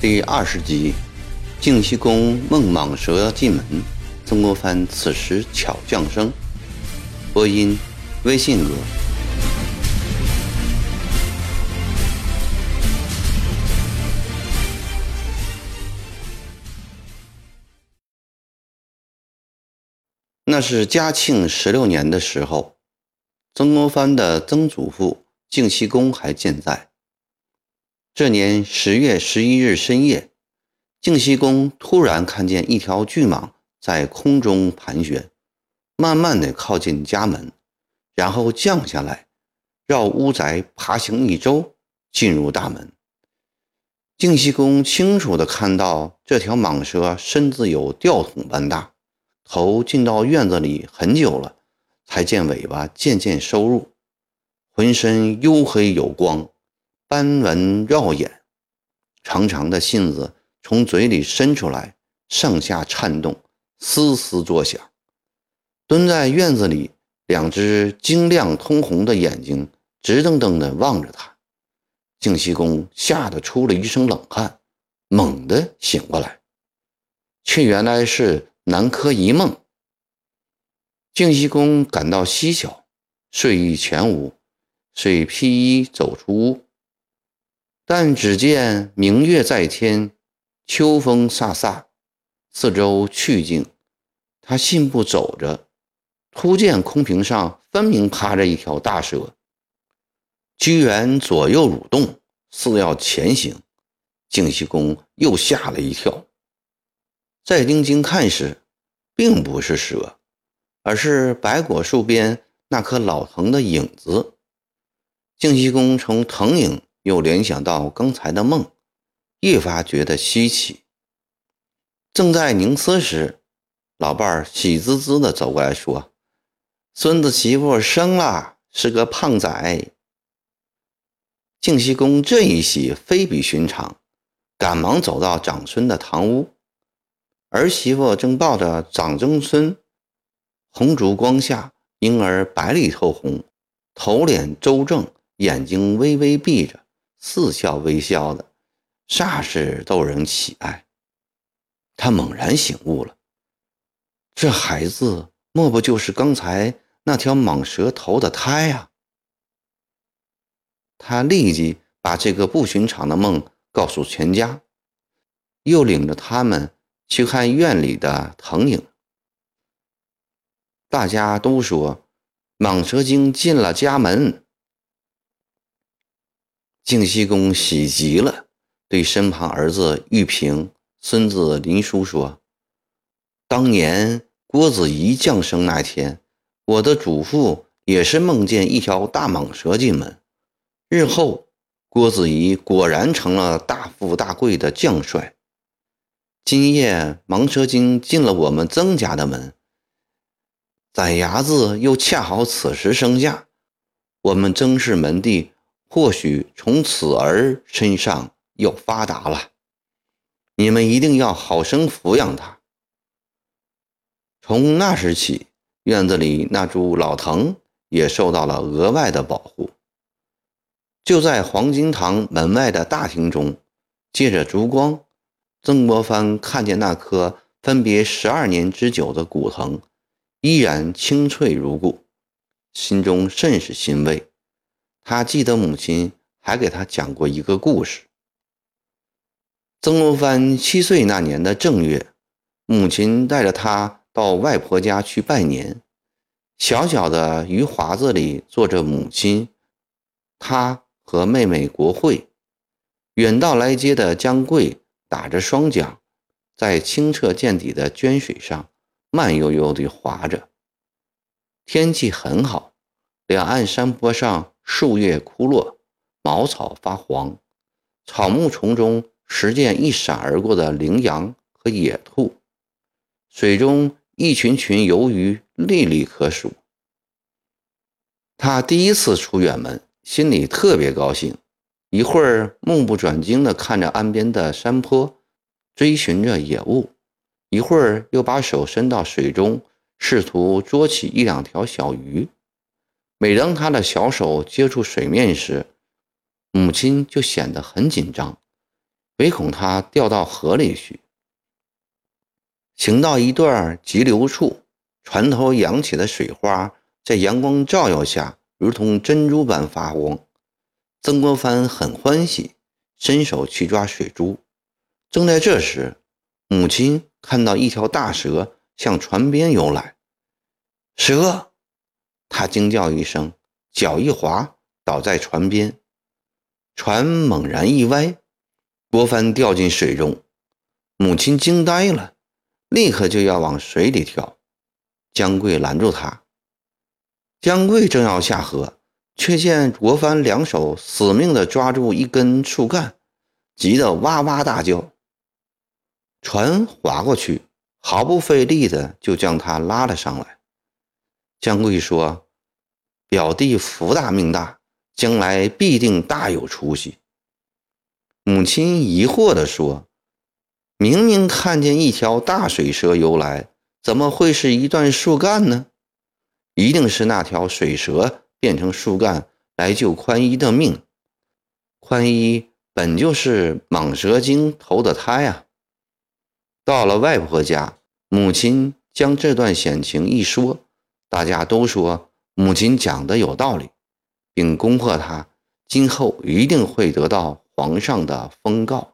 第二十集，净西宫孟蟒蛇进门，曾国藩此时巧降生。播音：微信哥。那是嘉庆十六年的时候，曾国藩的曾祖父净西公还健在。这年十月十一日深夜，净西公突然看见一条巨蟒在空中盘旋，慢慢的靠近家门，然后降下来，绕屋宅爬行一周，进入大门。净西公清楚的看到这条蟒蛇身子有吊桶般大。头进到院子里很久了，才见尾巴渐渐收入，浑身黝黑有光，斑纹绕眼，长长的信子从嘴里伸出来，上下颤动，嘶嘶作响。蹲在院子里，两只晶亮通红的眼睛直瞪瞪地望着他。净西公吓得出了一身冷汗，猛地醒过来，却原来是。南柯一梦，净西公感到蹊跷，睡意全无，遂披衣走出屋。但只见明月在天，秋风飒飒，四周去静。他信步走着，突见空瓶上分明趴着一条大蛇，居然左右蠕动，似要前行。净西公又吓了一跳。再定睛看时，并不是蛇，而是白果树边那棵老藤的影子。净西公从藤影又联想到刚才的梦，越发觉得稀奇。正在凝思时，老伴儿喜滋滋地走过来说：“孙子媳妇生了，是个胖仔。”净西公这一喜非比寻常，赶忙走到长孙的堂屋。儿媳妇正抱着长曾孙，红烛光下，婴儿白里透红，头脸周正，眼睛微微闭着，似笑微笑的，煞是逗人喜爱。他猛然醒悟了，这孩子莫不就是刚才那条蟒蛇投的胎呀？他立即把这个不寻常的梦告诉全家，又领着他们。去看院里的藤影，大家都说蟒蛇精进了家门。净西公喜极了，对身旁儿子玉平、孙子林叔说：“当年郭子仪降生那天，我的祖父也是梦见一条大蟒蛇进门。日后，郭子仪果然成了大富大贵的将帅。”今夜蟒蛇精进了我们曾家的门，崽伢子又恰好此时生下，我们曾氏门第或许从此儿身上又发达了。你们一定要好生抚养他。从那时起，院子里那株老藤也受到了额外的保护。就在黄金堂门外的大厅中，借着烛光。曾国藩看见那棵分别十二年之久的古藤，依然青翠如故，心中甚是欣慰。他记得母亲还给他讲过一个故事。曾国藩七岁那年的正月，母亲带着他到外婆家去拜年。小小的余华子里坐着母亲，他和妹妹国惠。远道来接的江贵。打着双桨，在清澈见底的涓水上慢悠悠地划着。天气很好，两岸山坡上树叶枯落，茅草发黄，草木丛中时见一闪而过的羚羊和野兔，水中一群群游鱼历历可数。他第一次出远门，心里特别高兴。一会儿目不转睛地看着岸边的山坡，追寻着野物；一会儿又把手伸到水中，试图捉起一两条小鱼。每当他的小手接触水面时，母亲就显得很紧张，唯恐他掉到河里去。行到一段急流处，船头扬起的水花在阳光照耀下，如同珍珠般发光。曾国藩很欢喜，伸手去抓水珠。正在这时，母亲看到一条大蛇向船边游来，蛇！他惊叫一声，脚一滑，倒在船边，船猛然一歪，国藩掉进水中。母亲惊呆了，立刻就要往水里跳，江贵拦住他。江贵正要下河，却见国藩两手死命地抓住一根树干，急得哇哇大叫。船划过去，毫不费力的就将他拉了上来。江贵说：“表弟福大命大，将来必定大有出息。”母亲疑惑地说：“明明看见一条大水蛇游来，怎么会是一段树干呢？一定是那条水蛇变成树干来救宽一的命。宽一本就是蟒蛇精投的胎啊！”到了外婆家，母亲将这段险情一说，大家都说母亲讲的有道理，并恭贺他今后一定会得到皇上的封诰。